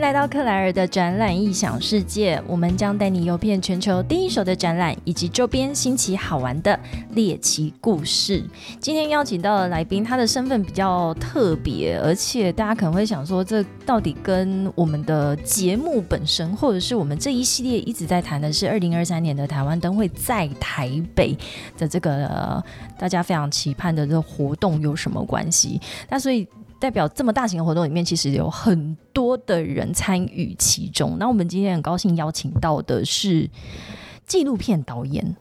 来到克莱尔的展览异想世界，我们将带你游遍全球第一手的展览以及周边新奇好玩的猎奇故事。今天邀请到的来宾，他的身份比较特别，而且大家可能会想说，这到底跟我们的节目本身，或者是我们这一系列一直在谈的是二零二三年的台湾灯会在台北的这个大家非常期盼的这个活动有什么关系？那所以。代表这么大型的活动里面，其实有很多的人参与其中。那我们今天很高兴邀请到的是纪录片导演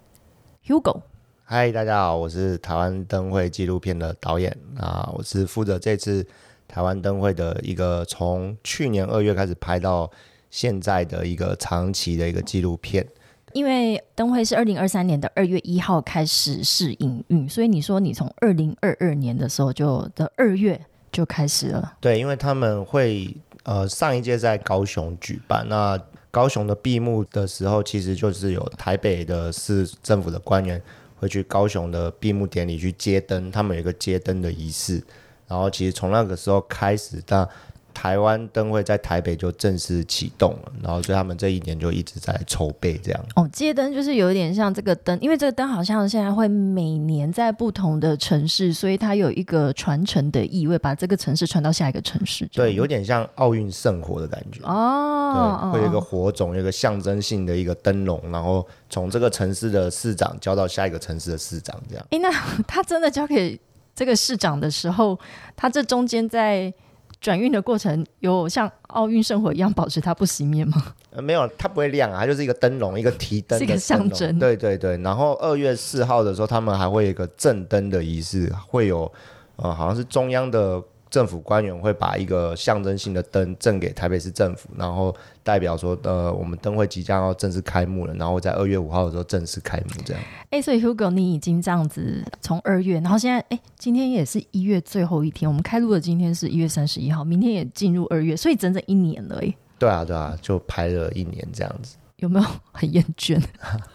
Hugo。嗨，大家好，我是台湾灯会纪录片的导演啊，我是负责这次台湾灯会的一个从去年二月开始拍到现在的一个长期的一个纪录片。因为灯会是二零二三年的二月一号开始试营运，所以你说你从二零二二年的时候就的二月。就开始了。对，因为他们会呃上一届在高雄举办，那高雄的闭幕的时候，其实就是有台北的市政府的官员会去高雄的闭幕典礼去接灯，他们有一个接灯的仪式，然后其实从那个时候开始，到。台湾灯会在台北就正式启动了，然后所以他们这一年就一直在筹备这样。哦，街灯就是有一点像这个灯，因为这个灯好像现在会每年在不同的城市，所以它有一个传承的意味，把这个城市传到下一个城市。对，有点像奥运圣火的感觉哦。对，会有一个火种，有一个象征性的一个灯笼，然后从这个城市的市长交到下一个城市的市长这样。哎，那 他真的交给这个市长的时候，他这中间在。转运的过程有像奥运圣火一样保持它不熄灭吗？呃，没有，它不会亮啊，它就是一个灯笼，一个提灯，是一个象征。对对对，然后二月四号的时候，他们还会有一个正灯的仪式，会有呃，好像是中央的。政府官员会把一个象征性的灯赠给台北市政府，然后代表说，呃，我们灯会即将要正式开幕了，然后在二月五号的时候正式开幕，这样。哎，所以 Hugo，你已经这样子从二月，然后现在，哎，今天也是一月最后一天，我们开录的今天是一月三十一号，明天也进入二月，所以整整一年了，哎。对啊，对啊，就拍了一年这样子。有没有很厌倦？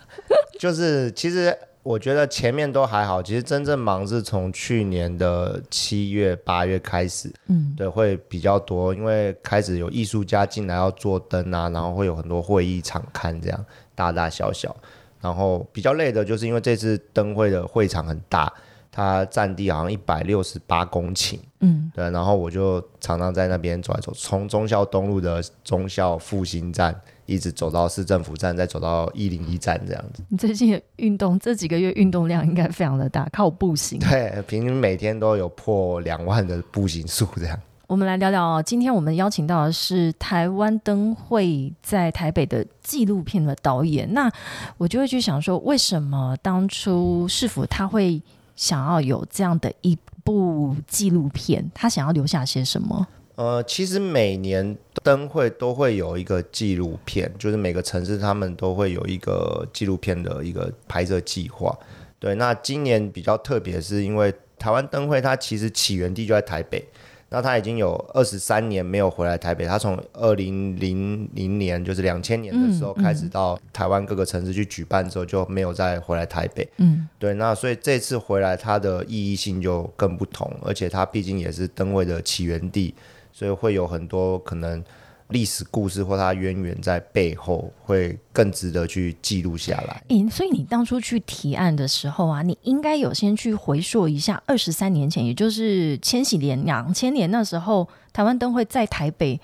就是其实。我觉得前面都还好，其实真正忙是从去年的七月八月开始，嗯，对，会比较多，因为开始有艺术家进来要做灯啊，然后会有很多会议场看这样大大小小，然后比较累的就是因为这次灯会的会场很大。它占地好像一百六十八公顷，嗯，对，然后我就常常在那边走来走，从忠孝东路的忠孝复兴站一直走到市政府站，再走到一零一站这样子。你最近运动这几个月运动量应该非常的大，靠步行。对，平均每天都有破两万的步行数这样。我们来聊聊哦，今天我们邀请到的是台湾灯会在台北的纪录片的导演，那我就会去想说，为什么当初市府他会。想要有这样的一部纪录片，他想要留下些什么？呃，其实每年灯会都会有一个纪录片，就是每个城市他们都会有一个纪录片的一个拍摄计划。对，那今年比较特别，是因为台湾灯会它其实起源地就在台北。那它已经有二十三年没有回来台北，它从二零零零年，就是两千年的时候开始到台湾各个城市去举办之后，就没有再回来台北。嗯，对，那所以这次回来，它的意义性就更不同，而且它毕竟也是灯会的起源地，所以会有很多可能。历史故事或它渊源在背后，会更值得去记录下来。诶，所以你当初去提案的时候啊，你应该有先去回溯一下二十三年前，也就是千禧年两千年那时候，台湾灯会在台北，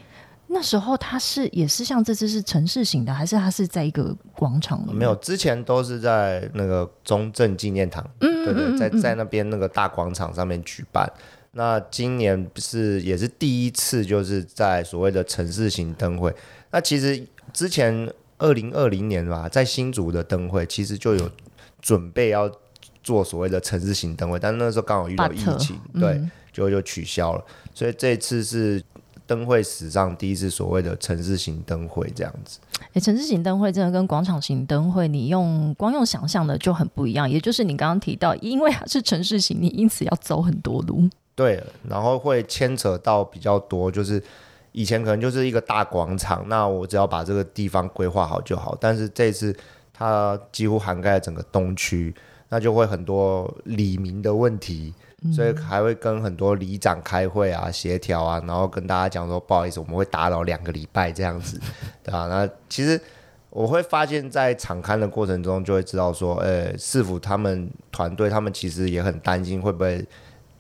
那时候它是也是像这次是城市型的，还是它是在一个广场？没有，之前都是在那个中正纪念堂，嗯，对对，在在那边那个大广场上面举办。那今年是也是第一次，就是在所谓的城市型灯会。那其实之前二零二零年吧，在新竹的灯会其实就有准备要做所谓的城市型灯会，但那时候刚好遇到疫情，对，就就取消了。所以这次是灯会史上第一次所谓的城市型灯会这样子。哎，城市型灯会真的跟广场型灯会，你用光用想象的就很不一样。也就是你刚刚提到，因为它是城市型，你因此要走很多路。对，然后会牵扯到比较多，就是以前可能就是一个大广场，那我只要把这个地方规划好就好。但是这次它几乎涵盖了整个东区，那就会很多里民的问题，所以还会跟很多里长开会啊、协调啊，然后跟大家讲说，不好意思，我们会打扰两个礼拜这样子，对吧、那其实我会发现，在场刊的过程中，就会知道说，呃，市府他们团队他们其实也很担心会不会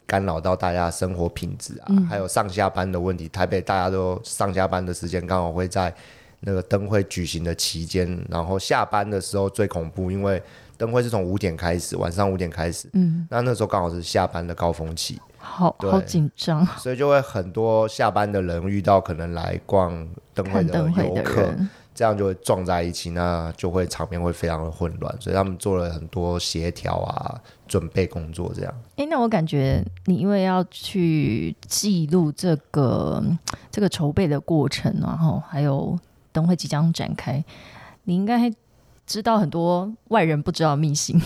干扰到大家生活品质啊，还有上下班的问题。台北大家都上下班的时间刚好会在那个灯会举行的期间，然后下班的时候最恐怖，因为灯会是从五点开始，晚上五点开始，嗯，那那时候刚好是下班的高峰期，好好紧张，所以就会很多下班的人遇到可能来逛灯会的灯会的游客，这样就会撞在一起，那就会场面会非常的混乱，所以他们做了很多协调啊、准备工作，这样。哎、那我感觉你因为要去记录这个这个筹备的过程，然后还有灯会即将展开，你应该知道很多外人不知道的秘辛。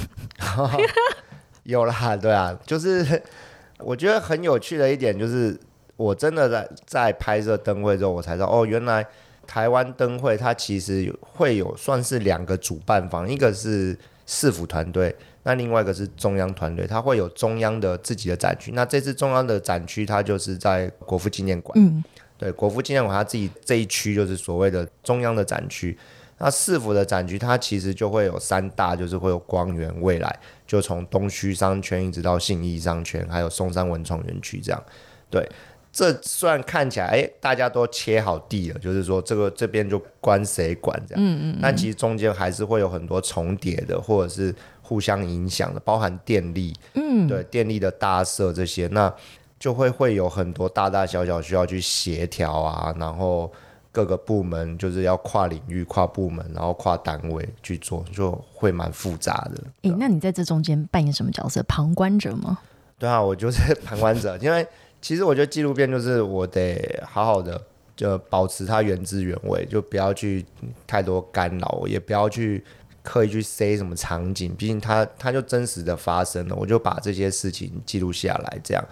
有啦，对啊，就是 我觉得很有趣的一点就是，我真的在在拍摄灯会之后，我才知道哦，原来台湾灯会它其实会有算是两个主办方，一个是市府团队，那另外一个是中央团队，它会有中央的自己的展区。那这次中央的展区，它就是在国父纪念馆。嗯，对，国父纪念馆它自己这一区就是所谓的中央的展区。那市府的展区，它其实就会有三大，就是会有光源、未来，就从东区商圈一直到信义商圈，还有松山文创园区这样。对，这虽然看起来，哎、大家都切好地了，就是说这个这边就关谁管这样，嗯嗯但其实中间还是会有很多重叠的，或者是互相影响的，包含电力，嗯，对，电力的搭设这些，那就会会有很多大大小小需要去协调啊，然后各个部门就是要跨领域、跨部门，然后跨单位去做，就会蛮复杂的。诶、那你在这中间扮演什么角色？旁观者吗？对啊，我就是旁观者，因为其实我觉得纪录片就是我得好好的就保持它原汁原味，就不要去太多干扰，也不要去刻意去塞什么场景，毕竟它它就真实的发生了，我就把这些事情记录下来，这样。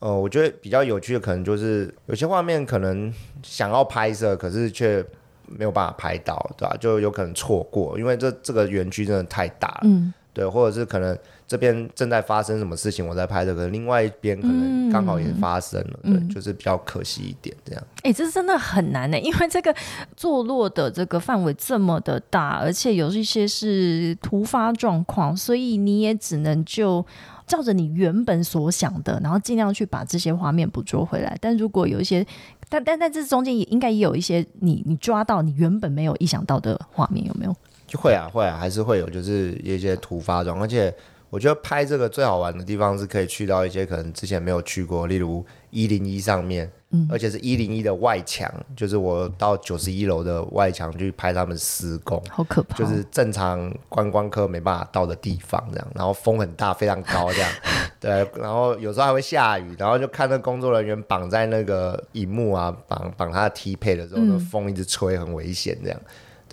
呃，我觉得比较有趣的可能就是有些画面可能想要拍摄，可是却没有办法拍到，对吧、就有可能错过，因为这这个园区真的太大了。嗯，对，或者是可能这边正在发生什么事情，我在拍这个另外一边可能刚好也发生了，对，就是比较可惜一点这样。哎、这真的很难呢，因为这个坐落的这个范围这么的大，而且有一些是突发状况，所以你也只能就照着你原本所想的，然后尽量去把这些画面捕捉回来。但如果有一些，但但但这中间也应该也有一些你你抓到你原本没有意想到的画面，有没有？就会啊，会啊，还是会有，就是一些突发状况，而且我觉得拍这个最好玩的地方是可以去到一些可能之前没有去过，例如一零一上面，嗯。而且是一零一的外墙，就是我到九十一楼的外墙去拍他们施工，好可怕！就是正常观光客没办法到的地方，这样，然后风很大，非常高，这样，对，然后有时候还会下雨，然后就看那工作人员绑在那个荧幕啊，绑绑他的梯配的时候，那风一直吹，很危险，这样，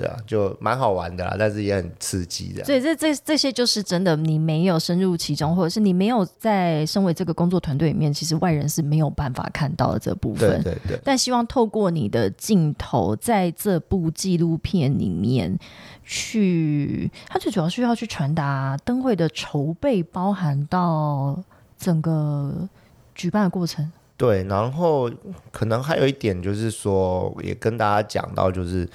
对啊，就蛮好玩的啦，但是也很刺激，这样。所以这这这些就是真的，你没有深入其中，或者是你没有在身为这个工作团队里面，其实外人是没有办法看到的这部分。对对对，但希望透过你的镜头，在这部纪录片里面去，它最主要是要去传达灯会的筹备，包含到整个举办的过程。对，然后可能还有一点就是说，也跟大家讲到，就是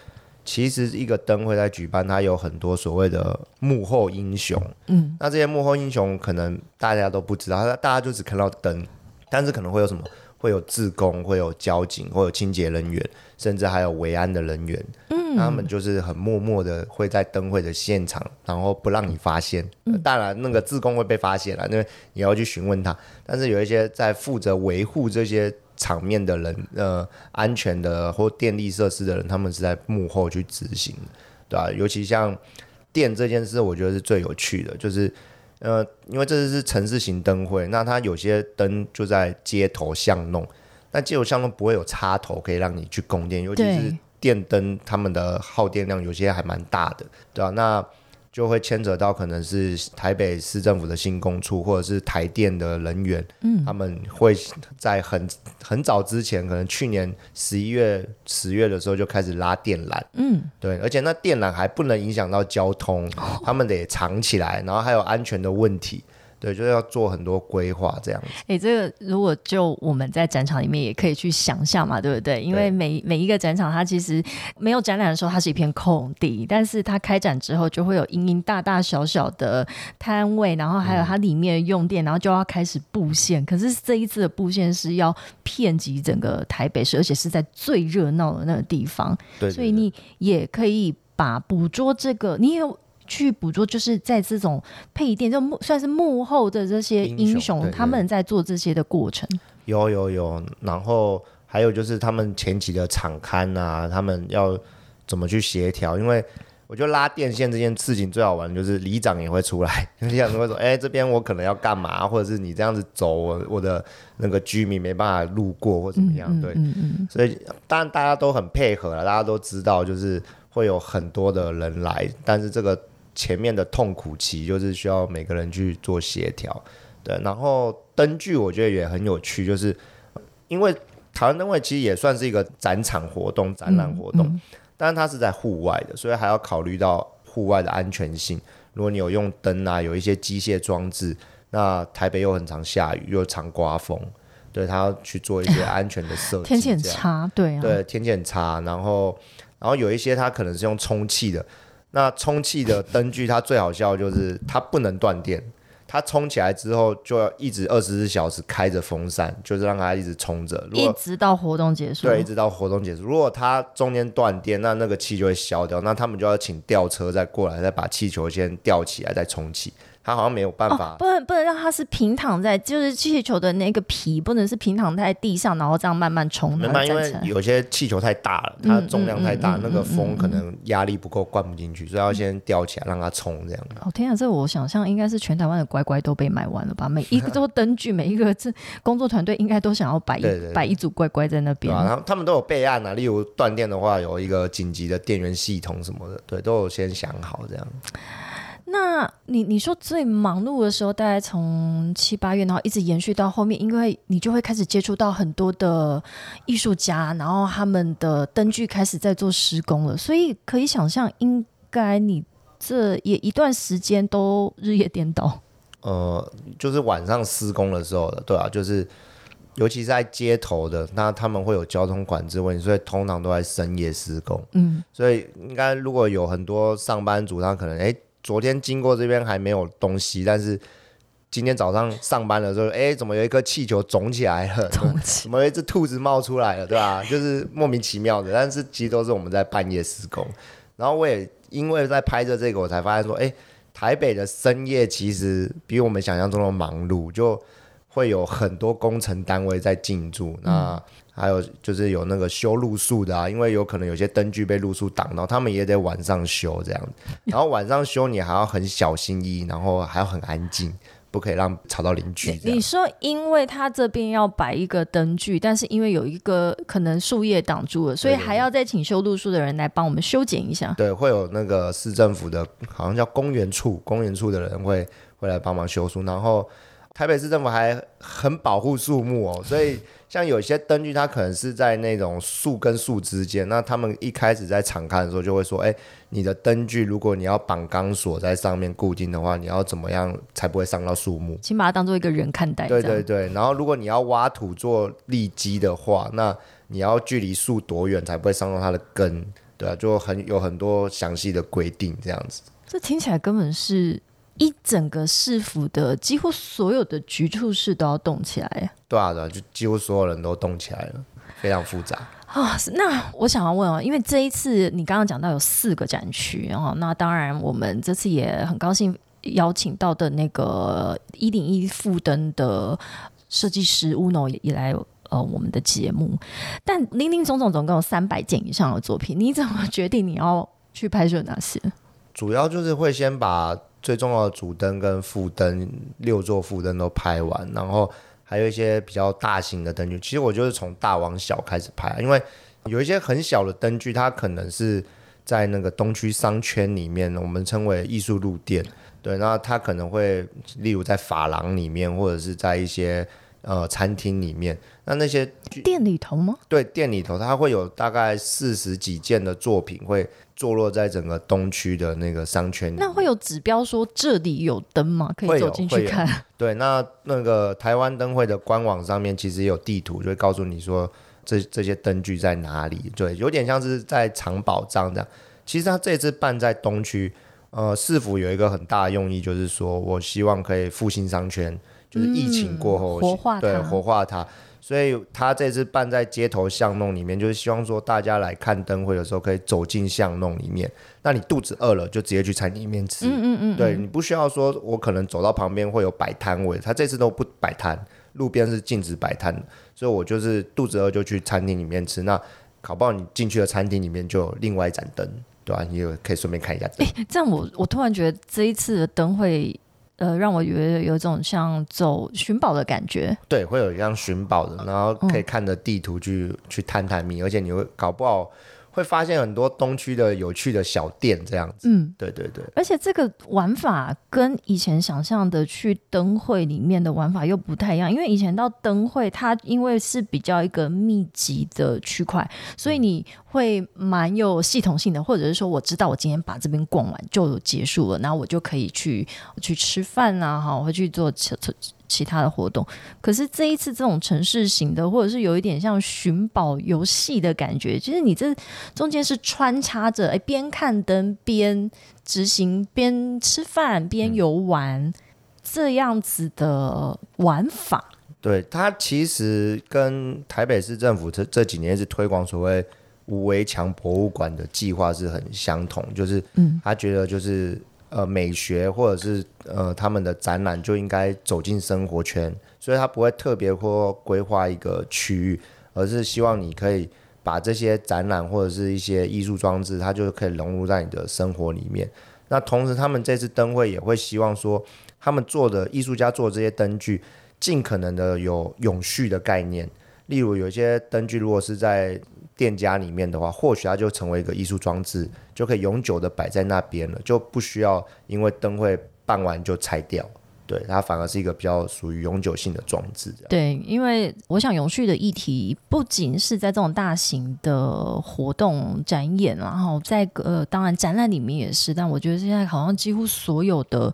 其实一个灯会在举办，它有很多所谓的幕后英雄。嗯，那这些幕后英雄可能大家都不知道，大家就只看到灯，但是可能会有什么？会有自工，会有交警，会有清洁人员，甚至还有维安的人员。嗯，他们就是很默默的会在灯会的现场，然后不让你发现。呃当然，那个自工会被发现了，因为你要去询问他。但是有一些在负责维护这些场面的人，呃，安全的或电力设施的人，他们是在幕后去执行的，对吧、尤其像电这件事，我觉得是最有趣的，就是。呃，因为这是城市型灯会，那它有些灯就在街头巷弄，那街头巷弄不会有插头可以让你去供电，尤其是电灯，它们的耗电量有些还蛮大的，对吧、那就会牵扯到可能是台北市政府的新工处，或者是台电的人员，嗯，他们会在很很早之前，可能去年十一月、十月的时候就开始拉电缆，嗯，对，而且那电缆还不能影响到交通，他们得藏起来，然后还有安全的问题。对，就是要做很多规划这样子。哎，这个如果就我们在展场里面也可以去想象嘛，对不对？因为每每一个展场，它其实没有展览的时候，它是一片空地，但是它开展之后，就会有隐隐大大小小的摊位，然后还有它里面用电，然后就要开始布线。可是这一次的布线是要遍及整个台北市，而且是在最热闹的那个地方。对，所以你也可以把捕捉这个，你有。去捕捉，就是在这种配电，就幕算是幕后的这些英雄，他们在做这些的过程。有有有，然后还有就是他们前期的场刊啊，他们要怎么去协调？因为我觉得拉电线这件事情最好玩，就是里长也会出来，里长会说：“哎，这边我可能要干嘛？或者是你这样子走，我我的那个居民没办法路过，或怎么样？”对，所以当然大家都很配合了，大家都知道，就是会有很多的人来，但是这个。前面的痛苦期就是需要每个人去做协调，对。然后灯具我觉得也很有趣，就是因为台湾灯会其实也算是一个展场活动、展览活动，但是它是在户外的，所以还要考虑到户外的安全性。如果你有用灯啊，有一些机械装置，那台北又很常下雨，又常刮风，对他要去做一些安全的设计。天气很差，对啊，对，天气很差。然后，然后有一些它可能是用充气的。那充气的灯具，它最好笑就是它不能断电，它充起来之后就要一直二十四小时开着风扇，就是让它一直充着，一直到活动结束。对，一直到活动结束。如果它中间断电，那那个气就会消掉，那他们就要请吊车再过来，再把气球先吊起来，再充气。它好像没有办法，不能不能让他是平躺在，就是气球的那个皮不能是平躺在地上，然后这样慢慢冲。因为有些气球太大了，它重量太大，那个风可能压力不够灌不进去，所以要先吊起来让它冲这样。哦天啊，这我想象应该是全台湾的乖乖都被买完了吧？每一个都灯具，每一个这工作团队应该都想要摆一摆一组乖乖在那边。然后他们都有备案啊，例如断电的话，有一个紧急的电源系统什么的，对，都有先想好这样。那你你说最忙碌的时候，大概从七八月，然后一直延续到后面，因为你就会开始接触到很多的艺术家，然后他们的灯具开始在做施工了，所以可以想象，应该你这也一段时间都日夜颠倒。呃，就是晚上施工的时候的，对啊，就是尤其是在街头的，那他们会有交通管制问题，所以通常都在深夜施工。嗯，所以应该如果有很多上班族，他可能哎。昨天经过这边还没有东西，但是今天早上上班的时候，哎，怎么有一颗气球肿起来了？怎么有一只兔子冒出来了？对吧？就是莫名其妙的。但是其实都是我们在半夜施工。然后我也因为在拍着这个，我才发现说，哎，台北的深夜其实比我们想象中的忙碌，就会有很多工程单位在进驻。那还有就是有那个修路树的啊，因为有可能有些灯具被路树挡到，他们也得晚上修这样。然后晚上修你还要很小心翼翼，然后还要很安静，不可以让吵到邻居。你说，因为他这边要摆一个灯具，但是因为有一个可能树叶挡住了，所以还要再请修路树的人来帮我们修剪一下。对，会有那个市政府的，好像叫公园处，公园处的人会会来帮忙修树。然后台北市政府还很保护树木哦，所以。像有些灯具，它可能是在那种树跟树之间，那他们一开始在敞开的时候就会说：“哎，你的灯具如果你要绑钢索在上面固定的话，你要怎么样才不会伤到树木？请把它当做一个人看待。”对对对。然后如果你要挖土做立基的话，那你要距离树多远才不会伤到它的根？对啊，就很有很多详细的规定这样子。这听起来根本是。一整个市府的几乎所有的局处室都要动起来，对啊，对啊，就几乎所有人都动起来了，非常复杂啊。那我想要问哦，因为这一次你刚刚讲到有四个展区，然后那当然我们这次也很高兴邀请到的那个一零一副灯的设计师乌诺也来呃我们的节目，但林林总总总共有三百件以上的作品，你怎么决定你要去拍摄哪些？主要就是会先把。最重要的主灯跟副灯，六座副灯都拍完，然后还有一些比较大型的灯具。其实我就是从大往小开始拍，因为有一些很小的灯具，它可能是在那个东区商圈里面，我们称为艺术路店。对，那它可能会例如在发廊里面，或者是在一些呃餐厅里面，那那些店里头吗？对，店里头它会有大概四十几件的作品会坐落在整个东区的那个商圈里。那会有指标说这里有灯吗？可以走进去看。对，那那个台湾灯会的官网上面其实也有地图，就会告诉你说这这些灯具在哪里。对，有点像是在藏宝藏这样。其实它这次办在东区，呃，市府有一个很大的用意，就是说我希望可以复兴商圈，就是疫情过后、嗯活化对它活化它。所以他这次办在街头巷弄里面，就是希望说大家来看灯会的时候，可以走进巷弄里面。那你肚子饿了，就直接去餐厅里面吃。嗯嗯嗯，对你不需要说，我可能走到旁边会有摆摊位，他这次都不摆摊，路边是禁止摆摊的，所以我就是肚子饿就去餐厅里面吃。那搞不好你进去的餐厅里面就有另外一盏灯，对吧、你也可以顺便看一下灯。这样我我突然觉得这一次的灯会，呃，让我觉得有一种像走寻宝的感觉。对，会有像寻宝的，然后可以看着地图去、去探探秘，而且你会搞不好会发现很多东区的有趣的小店这样子。嗯，对对对，而且这个玩法跟以前想象的去灯会里面的玩法又不太一样，因为以前到灯会，它因为是比较一个密集的区块，所以你会蛮有系统性的，或者是说我知道我今天把这边逛完就结束了，然后我就可以去去吃饭啊，哈，会去做其他的活动。可是这一次这种城市型的，或者是有一点像寻宝游戏的感觉，其实你这中间是穿插着，哎，边看灯边执行，边吃饭边游玩。这样子的玩法，对，它其实跟台北市政府这这几年是推广所谓无围墙博物馆的计划是很相同，就是嗯他觉得就是呃美学或者是呃他们的展览就应该走进生活圈，所以他不会特别或规划一个区域，而是希望你可以把这些展览或者是一些艺术装置，它就可以融入在你的生活里面。那同时，他们这次灯会也会希望说，他们做的艺术家做的这些灯具，尽可能的有永续的概念。例如，有些灯具如果是在店家里面的话，或许它就成为一个艺术装置，就可以永久的摆在那边了，就不需要因为灯会办完就拆掉。对，它反而是一个比较属于永久性的装置。对，因为我想永续的议题不仅是在这种大型的活动展演，然后在呃，当然展览里面也是，但我觉得现在好像几乎所有的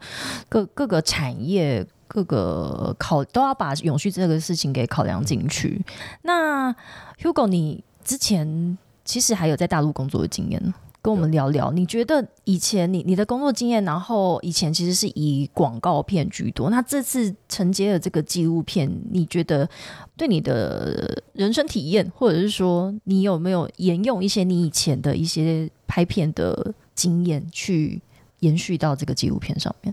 各各个产业。各个考都要把永续这个事情给考量进去。那 Hugo，你之前其实还有在大陆工作的经验，跟我们聊聊。你觉得以前你你的工作经验，然后以前其实是以广告片居多，那这次承接了这个纪录片，你觉得对你的人生体验，或者是说你有没有沿用一些你以前的一些拍片的经验，去延续到这个纪录片上面？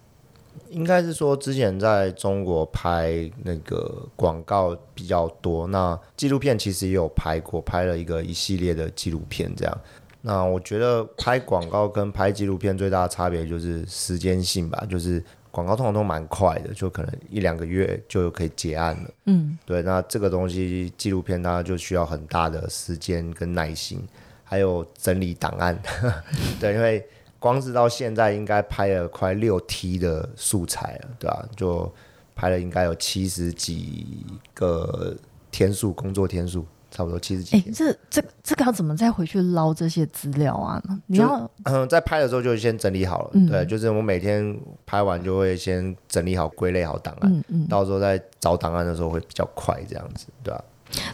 应该是说，之前在中国拍那个广告比较多，那纪录片其实也有拍过，拍了一个一系列的纪录片这样。那我觉得拍广告跟拍纪录片最大的差别就是时间性吧，就是广告通常都蛮快的，就可能一两个月就可以结案了。嗯，对，那这个东西纪录片它就需要很大的时间跟耐心，还有整理档案。对，因为光是到现在应该拍了快六 T 的素材了，对吧、就拍了应该有七十几个天数，工作天数差不多七十几哎、天。这这这个要怎么再回去捞这些资料啊？你要嗯，在拍的时候就先整理好了，嗯对，就是我每天拍完就会先整理好、归类好档案，嗯嗯，到时候在找档案的时候会比较快，这样子，对吧、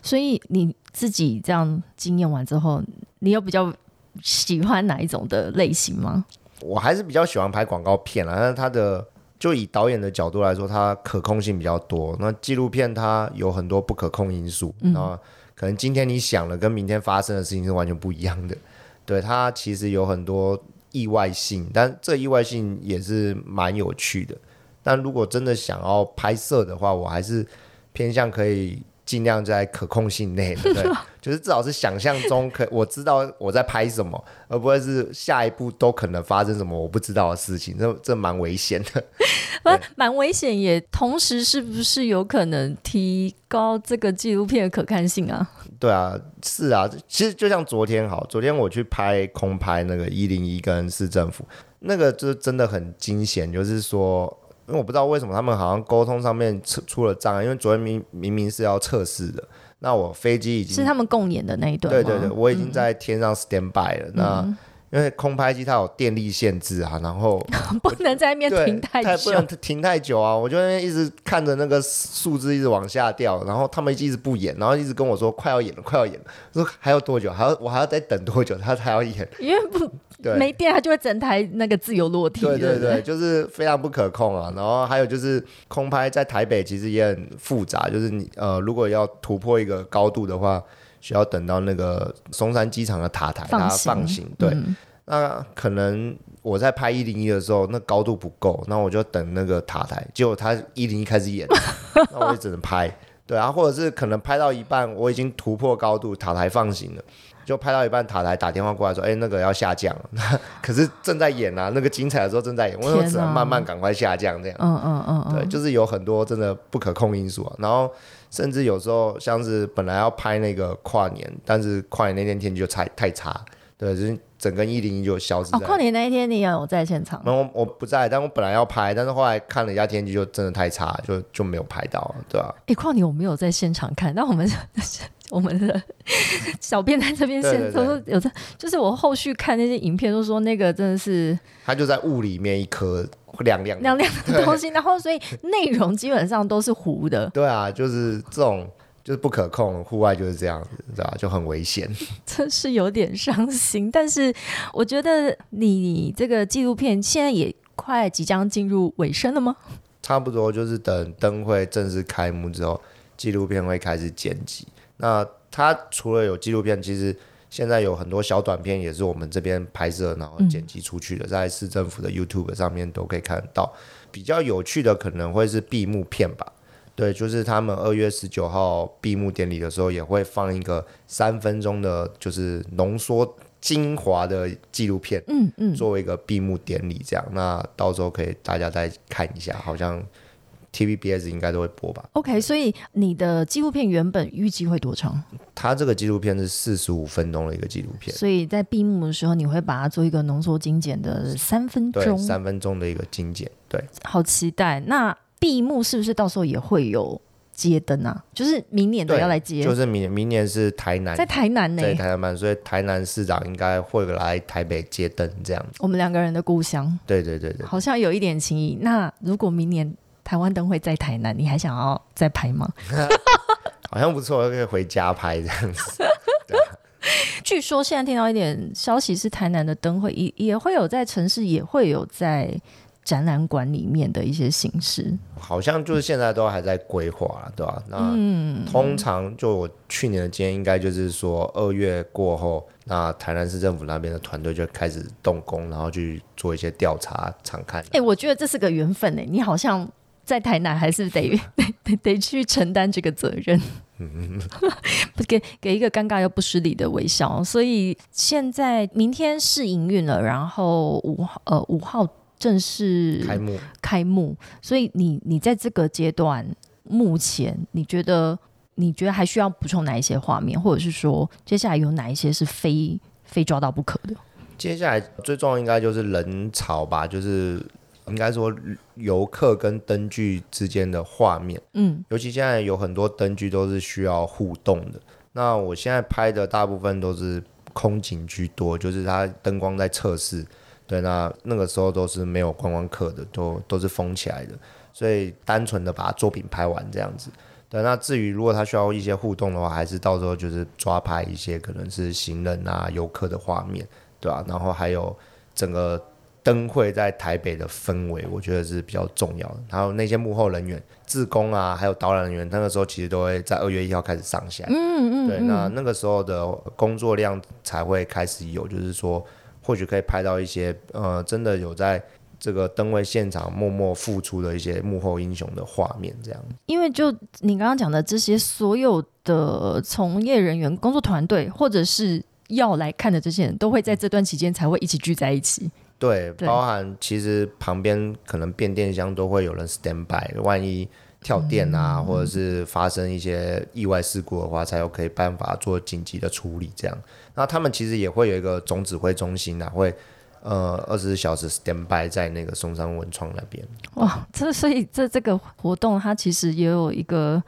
所以你自己这样经验完之后，你有比较喜欢哪一种的类型吗？我还是比较喜欢拍广告片啦，但是它的就以导演的角度来说，它可控性比较多。那纪录片它有很多不可控因素，然后可能今天你想了跟明天发生的事情是完全不一样的。对，它其实有很多意外性，但这意外性也是蛮有趣的。但如果真的想要拍摄的话，我还是偏向可以尽量在可控性内的，对，就是至少是想象中可 我知道我在拍什么，而不会是下一步都可能发生什么我不知道的事情，这这蛮危险的。不，蛮危险，也同时是不是有可能提高这个纪录片的可看性啊？对啊，是啊，其实就像昨天好，昨天我去拍空拍那个一零一跟市政府，那个就真的很惊险，就是说。因为我不知道为什么他们好像沟通上面出出了障碍，因为昨天明明明是要测试的，那我飞机已经是他们共演的那一段，对对对，我已经在天上 stand by 了。那因为空拍机它有电力限制啊，然后 不能在那边停太久，不能停太久啊。我就一直看着那个数字一直往下掉，然后他们一直不演，然后一直跟我说快要演了，快要演了，说还要多久？还要我还要再等多久？他才要演？因为不。没电，它就会整台那个自由落体。对对对，就是非常不可控啊。然后还有就是空拍在台北其实也很复杂，就是你呃，如果要突破一个高度的话，需要等到那个松山机场的塔台它放行。对，那可能我在拍一零一的时候，那高度不够，那我就等那个塔台。结果他一零一开始演，那我也只能拍。对啊，或者是可能拍到一半，我已经突破高度，塔台放行了。就拍到一半，塔台打电话过来说：“哎，那个要下降了。”可是正在演啊，那个精彩的时候正在演，我只能慢慢赶快下降这样。嗯嗯嗯，对，就是有很多真的不可控因素啊。然后甚至有时候像是本来要拍那个跨年，但是跨年那天天气就太太差，对，就是整个一零一就消失。哦，跨年那一天你有在现场？我我不在，但我本来要拍，但是后来看了一下天气，就真的太差，就就没有拍到，对吧？哎，跨年我没有在现场看，那我们。我们的 小编在这边先都有在，就是我后续看那些影片都说那个真的是，他就在雾里面一颗亮亮亮亮的东西，然后所以内容基本上都是糊的。对啊，就是这种就是不可控，户外就是这样子，知道就很危险。真是有点伤心，但是我觉得你这个纪录片现在也快即将进入尾声了吗？差不多就是等灯会正式开幕之后，纪录片会开始剪辑。那它除了有纪录片，其实现在有很多小短片，也是我们这边拍摄然后剪辑出去的，在市政府的 YouTube 上面都可以看得到。比较有趣的可能会是闭幕片吧，对，就是他们二月十九号闭幕典礼的时候，也会放一个三分钟的，就是浓缩精华的纪录片，嗯嗯，作为一个闭幕典礼这样。那到时候可以大家再看一下，好像。TVBS 应该都会播吧。OK，所以你的纪录片原本预计会多长？它这个纪录片是四十五分钟的一个纪录片，所以在闭幕的时候，你会把它做一个浓缩精简的三分钟，三分钟的一个精简。对，好期待。那闭幕是不是到时候也会有接灯啊？就是明年的要来接，就是明明年是台南，在台南呢，在台南办，所以台南市长应该会来台北接灯这样子。我们两个人的故乡，对对对对，好像有一点情谊。那如果明年？台湾灯会在台南，你还想要再拍吗？好像不错，可以回家拍这样子。据说现在听到一点消息是，台南的灯会也也会有在城市，也会有在展览馆里面的一些形式。好像就是现在都还在规划，对吧？那通常就我去年的经验，应该就是说二月过后，那台南市政府那边的团队就开始动工，然后去做一些调查、查看。哎，我觉得这是个缘分哎，你好像。在台南还是得 得得去承担这个责任，不 给给一个尴尬又不失礼的微笑。所以现在明天试营运了，然后五号呃五号正式开幕开幕。所以你你在这个阶段，目前你觉得你觉得还需要补充哪一些画面，或者是说接下来有哪一些是非非抓到不可的？接下来最重要应该就是人潮吧，就是。应该说，游客跟灯具之间的画面，嗯，尤其现在有很多灯具都是需要互动的。那我现在拍的大部分都是空景居多，就是它灯光在测试，对，那那个时候都是没有观光客的，都都是封起来的，所以单纯的把作品拍完这样子。对，那至于如果他需要一些互动的话，还是到时候就是抓拍一些可能是行人啊、游客的画面，对吧？然后还有整个。灯会在台北的氛围，我觉得是比较重要的。还有那些幕后人员、自工啊，还有导览人员，那个时候其实都会在二月一号开始上线。嗯嗯。对，那那个时候的工作量才会开始有，就是说，或许可以拍到一些呃，真的有在这个灯会现场默默付出的一些幕后英雄的画面，这样。因为就你刚刚讲的这些所有的从业人员、工作团队，或者是要来看的这些人，都会在这段期间才会一起聚在一起。对，对包含其实旁边可能变电箱都会有人 stand by，万一跳电啊，或者是发生一些意外事故的话，才有可以办法做紧急的处理。这样，那他们其实也会有一个总指挥中心啊，会呃二十四小时 stand by 在那个松山文创那边。哇，这所以这这个活动它其实也有一个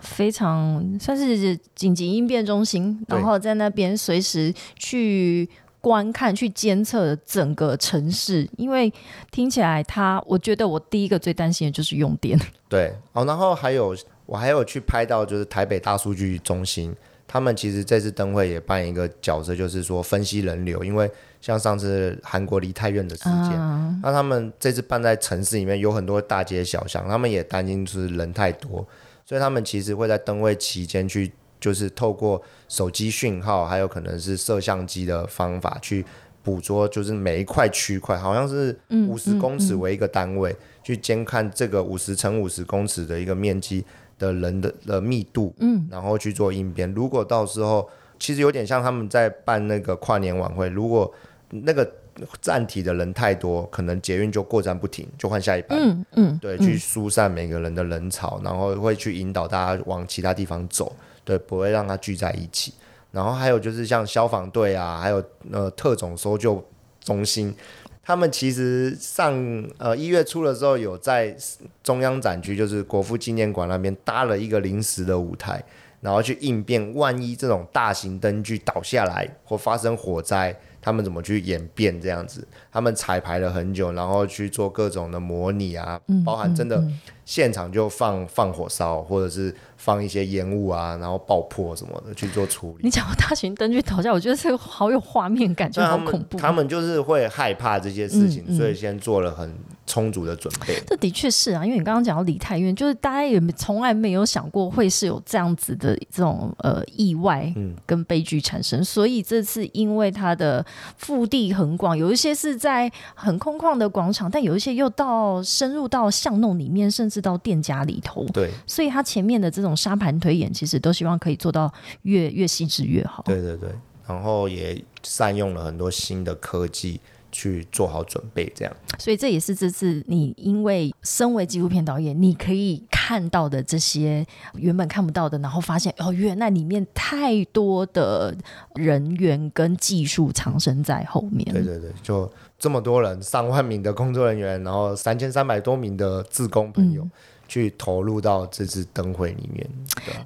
非常算是紧急应变中心，然后在那边随时去观看、去监测整个城市。因为听起来它，我觉得我第一个最担心的就是用电。对，哦，然后还有我还有去拍到就是台北大数据中心，他们其实这次灯会也扮演一个角色，就是说分析人流，因为像上次韩国梨泰院的事件，啊，那他们这次办在城市里面有很多大街小巷，他们也担心就是人太多，所以他们其实会在灯会期间去，就是透过手机讯号，还有可能是摄像机的方法去捕捉，就是每一块区块，好像是五十公尺为一个单位，去监看这个五十乘五十公尺的一个面积的人的的密度，嗯，然后去做应变。如果到时候其实有点像他们在办那个跨年晚会，如果那个站体的人太多，可能捷运就过站不停，就换下一班。嗯嗯，对，去疏散每个人的人潮，然后会去引导大家往其他地方走，对，不会让它聚在一起。然后还有就是像消防队啊，还有呃特种搜救中心，他们其实上呃一月初的时候有在中央展区，就是国父纪念馆那边搭了一个临时的舞台，然后去应变万一这种大型灯具倒下来或发生火灾，他们怎么去演变这样子？他们彩排了很久，然后去做各种的模拟啊，包含真的现场就放放火烧，或者是放一些烟雾啊，然后爆破什么的去做处理。你讲到大型灯具倒下，我觉得这个好有画面感，就那他们好恐怖。他们就是会害怕这些事情，嗯嗯所以先做了很充足的准备。这的确是啊，因为你刚刚讲到李泰院，就是大家也从来没有想过会是有这样子的这种呃意外跟悲剧产生，所以这次因为它的腹地很广，有一些是在很空旷的广场，但有一些又到深入到巷弄里面，甚至到店家里头，对所以他前面的这种沙盘推演，其实都希望可以做到越越细致越好。对对对，然后也善用了很多新的科技去做好准备，这样。所以这也是这次你因为身为纪录片导演，你可以看到的这些原本看不到的，然后发现哦，原来里面太多的人员跟技术藏身在后面。对对对，就这么多人，上万名的工作人员，然后三千三百多名的志工朋友。去投入到这次灯会里面，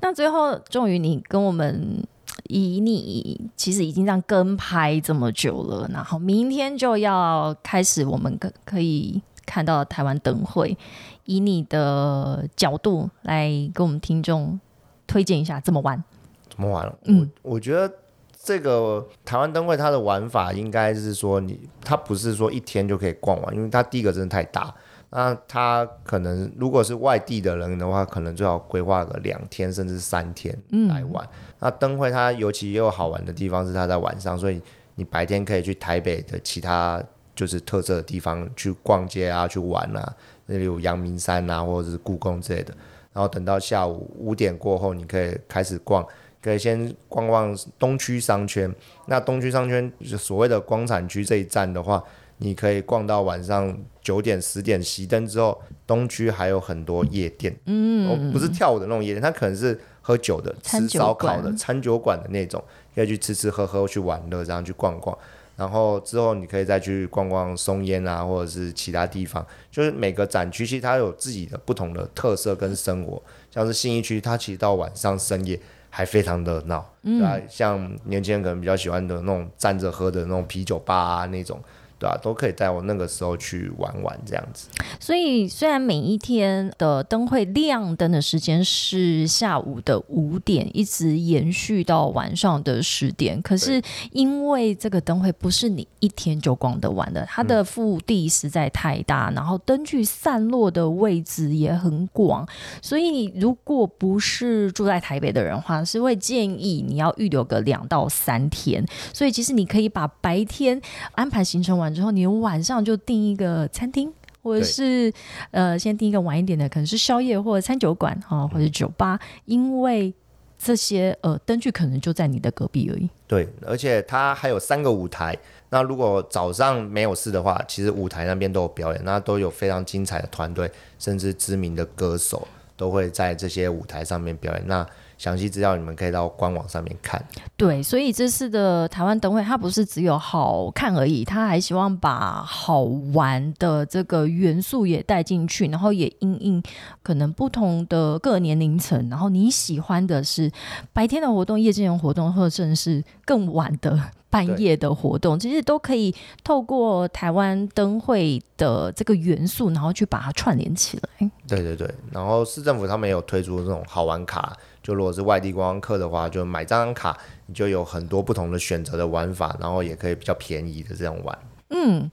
那最后终于你跟我们以你其实已经这样跟拍这么久了，然后明天就要开始我们可可以看到台湾灯会，以你的角度来跟我们听众推荐一下怎么玩。怎么玩？嗯我我觉得这个台湾灯会它的玩法应该是说你，它不是说一天就可以逛完，因为它第一个真的太大。那他可能如果是外地的人的话，可能最好规划个两天甚至三天来玩。那灯会它尤其也有好玩的地方是它在晚上，所以你白天可以去台北的其他就是特色的地方去逛街啊，去玩啊，那里有阳明山啊，或者是故宫之类的。然后等到下午五点过后，你可以开始逛，可以先逛逛东区商圈。那东区商圈就所谓的光产区这一站的话，你可以逛到晚上九点、十点熄灯之后，东区还有很多夜店，嗯、哦，不是跳舞的那种夜店，它可能是喝酒的、吃烧烤的、餐酒馆的那种，可以去吃吃喝喝、去玩乐，这样去逛逛。然后之后你可以再去逛逛松烟啊，或者是其他地方，就是每个展区其实它有自己的不同的特色跟生活，像是信义区，它其实到晚上深夜还非常热闹，对啊，像年轻人可能比较喜欢的那种站着喝的那种啤酒吧啊那种，对啊，都可以在我那个时候去玩玩这样子。所以虽然每一天的灯会亮灯的时间是下午的五点，一直延续到晚上的十点，可是因为这个灯会不是你一天就逛得完的，它的腹地实在太大，然后灯具散落的位置也很广，所以如果不是住在台北的人的话，是会建议你要预留个两到三天。所以其实你可以把白天安排行程完完之后，你晚上就订一个餐厅。或者是呃，先订一个晚一点的，可能是宵夜或者餐酒馆啊，或者酒吧，因为这些呃灯具可能就在你的隔壁而已。对，而且它还有三个舞台。那如果早上没有事的话，其实舞台那边都有表演，那都有非常精彩的团队，甚至知名的歌手都会在这些舞台上面表演。那详细资料你们可以到官网上面看。对，所以这次的台湾灯会，它不是只有好看而已，它还希望把好玩的这个元素也带进去，然后也因应可能不同的各年龄层，然后你喜欢的是白天的活动、夜间的活动，或者甚至是更晚的。半夜的活动，其实都可以透过台湾灯会的这个元素，然后去把它串联起来。对对对，然后市政府他们也有推出这种好玩卡，就如果是外地观光客的话，就买这张卡，你就有很多不同的选择的玩法，然后也可以比较便宜的这样玩。嗯，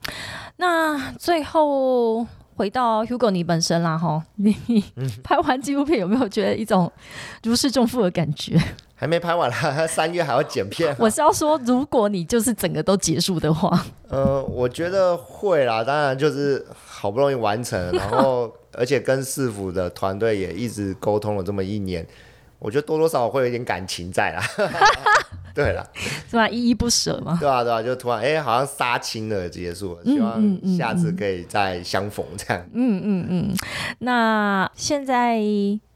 那最后。回到 Hugo 你本身啦，哈，你拍完纪录片有没有觉得一种如释重负的感觉？还没拍完啦，三月还要剪片。我是要说，如果你就是整个都结束的话，呃，我觉得会啦。当然就是好不容易完成，然后 而且跟市府的团队也一直沟通了这么一年。我觉得多多少少会有一点感情在啦，对了，是吧？依依不舍嘛？对啊，对啊，就突然哎，好像杀青了，结束了，希望下次可以再相逢这样。嗯嗯嗯，那现在。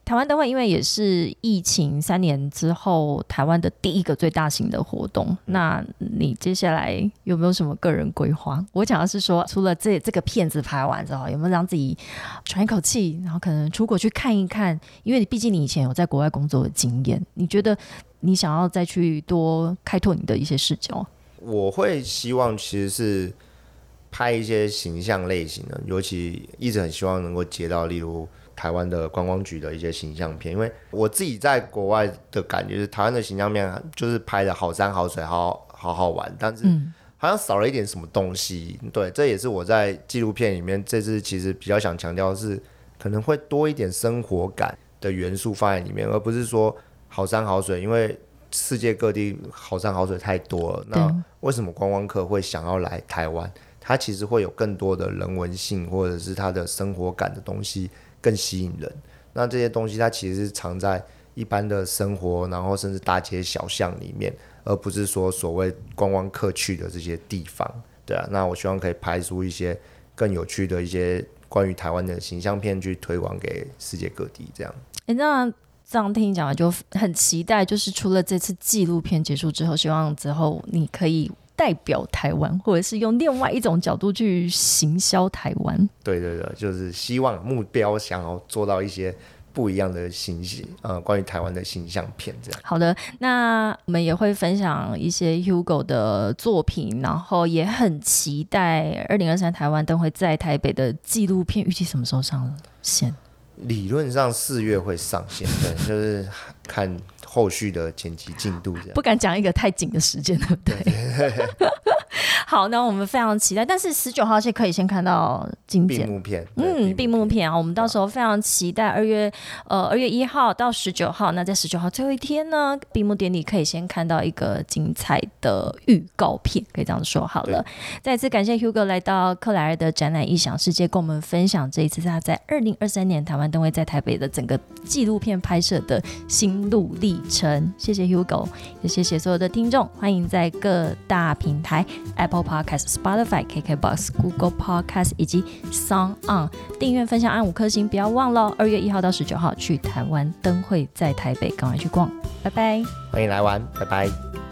台湾灯会因为也是疫情三年之后台湾的第一个最大型的活动，那你接下来有没有什么个人规划？我讲的是说，除了这这个片子拍完之后，有没有让自己喘一口气，然后可能出国去看一看？因为你毕竟你以前有在国外工作的经验，你觉得你想要再去多开拓你的一些视角？我会希望其实是拍一些形象类型的，尤其一直很希望能够接到，例如。台湾的观光局的一些形象片，因为我自己在国外的感觉是，台湾的形象片就是拍的好山好水，好好好玩，但是好像少了一点什么东西。对，这也是我在纪录片里面这次其实比较想强调的是，可能会多一点生活感的元素放在里面，而不是说好山好水。因为世界各地好山好水太多了，那为什么观光客会想要来台湾？它其实会有更多的人文性或者是它的生活感的东西。更吸引人。那这些东西它其实是藏在一般的生活，然后甚至大街小巷里面，而不是说所谓观光客去的这些地方。对啊，那我希望可以拍出一些更有趣的一些关于台湾的形象片，去推广给世界各地。这样。哎，那这样听你讲，就很期待。就是除了这次纪录片结束之后，希望之后你可以。代表台湾，或者是用另外一种角度去行销台湾。对对对，就是希望目标想要做到一些不一样的信息，呃，关于台湾的形象片这样。好的，那我们也会分享一些 Hugo 的作品，然后也很期待二零二三台湾灯会在台北的纪录片，预计什么时候上线？理论上四月会上线，对，就是看。后续的剪辑进度这样，不敢讲一个太紧的时间，对不对？好，那我们非常期待。但是十九号是可以先看到经典闭幕片，嗯，闭幕片啊，我们到时候非常期待二月呃二月一号到十九号。那在十九号最后一天呢，闭幕典礼可以先看到一个精彩的预告片，可以这样说好了。再次感谢 Hugo 来到克莱尔的展览异想世界，跟我们分享这一次他在二零二三年台湾灯会在台北的整个纪录片拍摄的心路历程。谢谢 Hugo，也谢谢所有的听众，欢迎在各大平台 Apple。Podcast、Spotify、KKBox、Google Podcast 以及 Song On 订阅、分享、按五颗星，不要忘了。二月一号到十九号去台湾灯会，在台北，赶快去逛，拜拜！欢迎来玩，拜拜。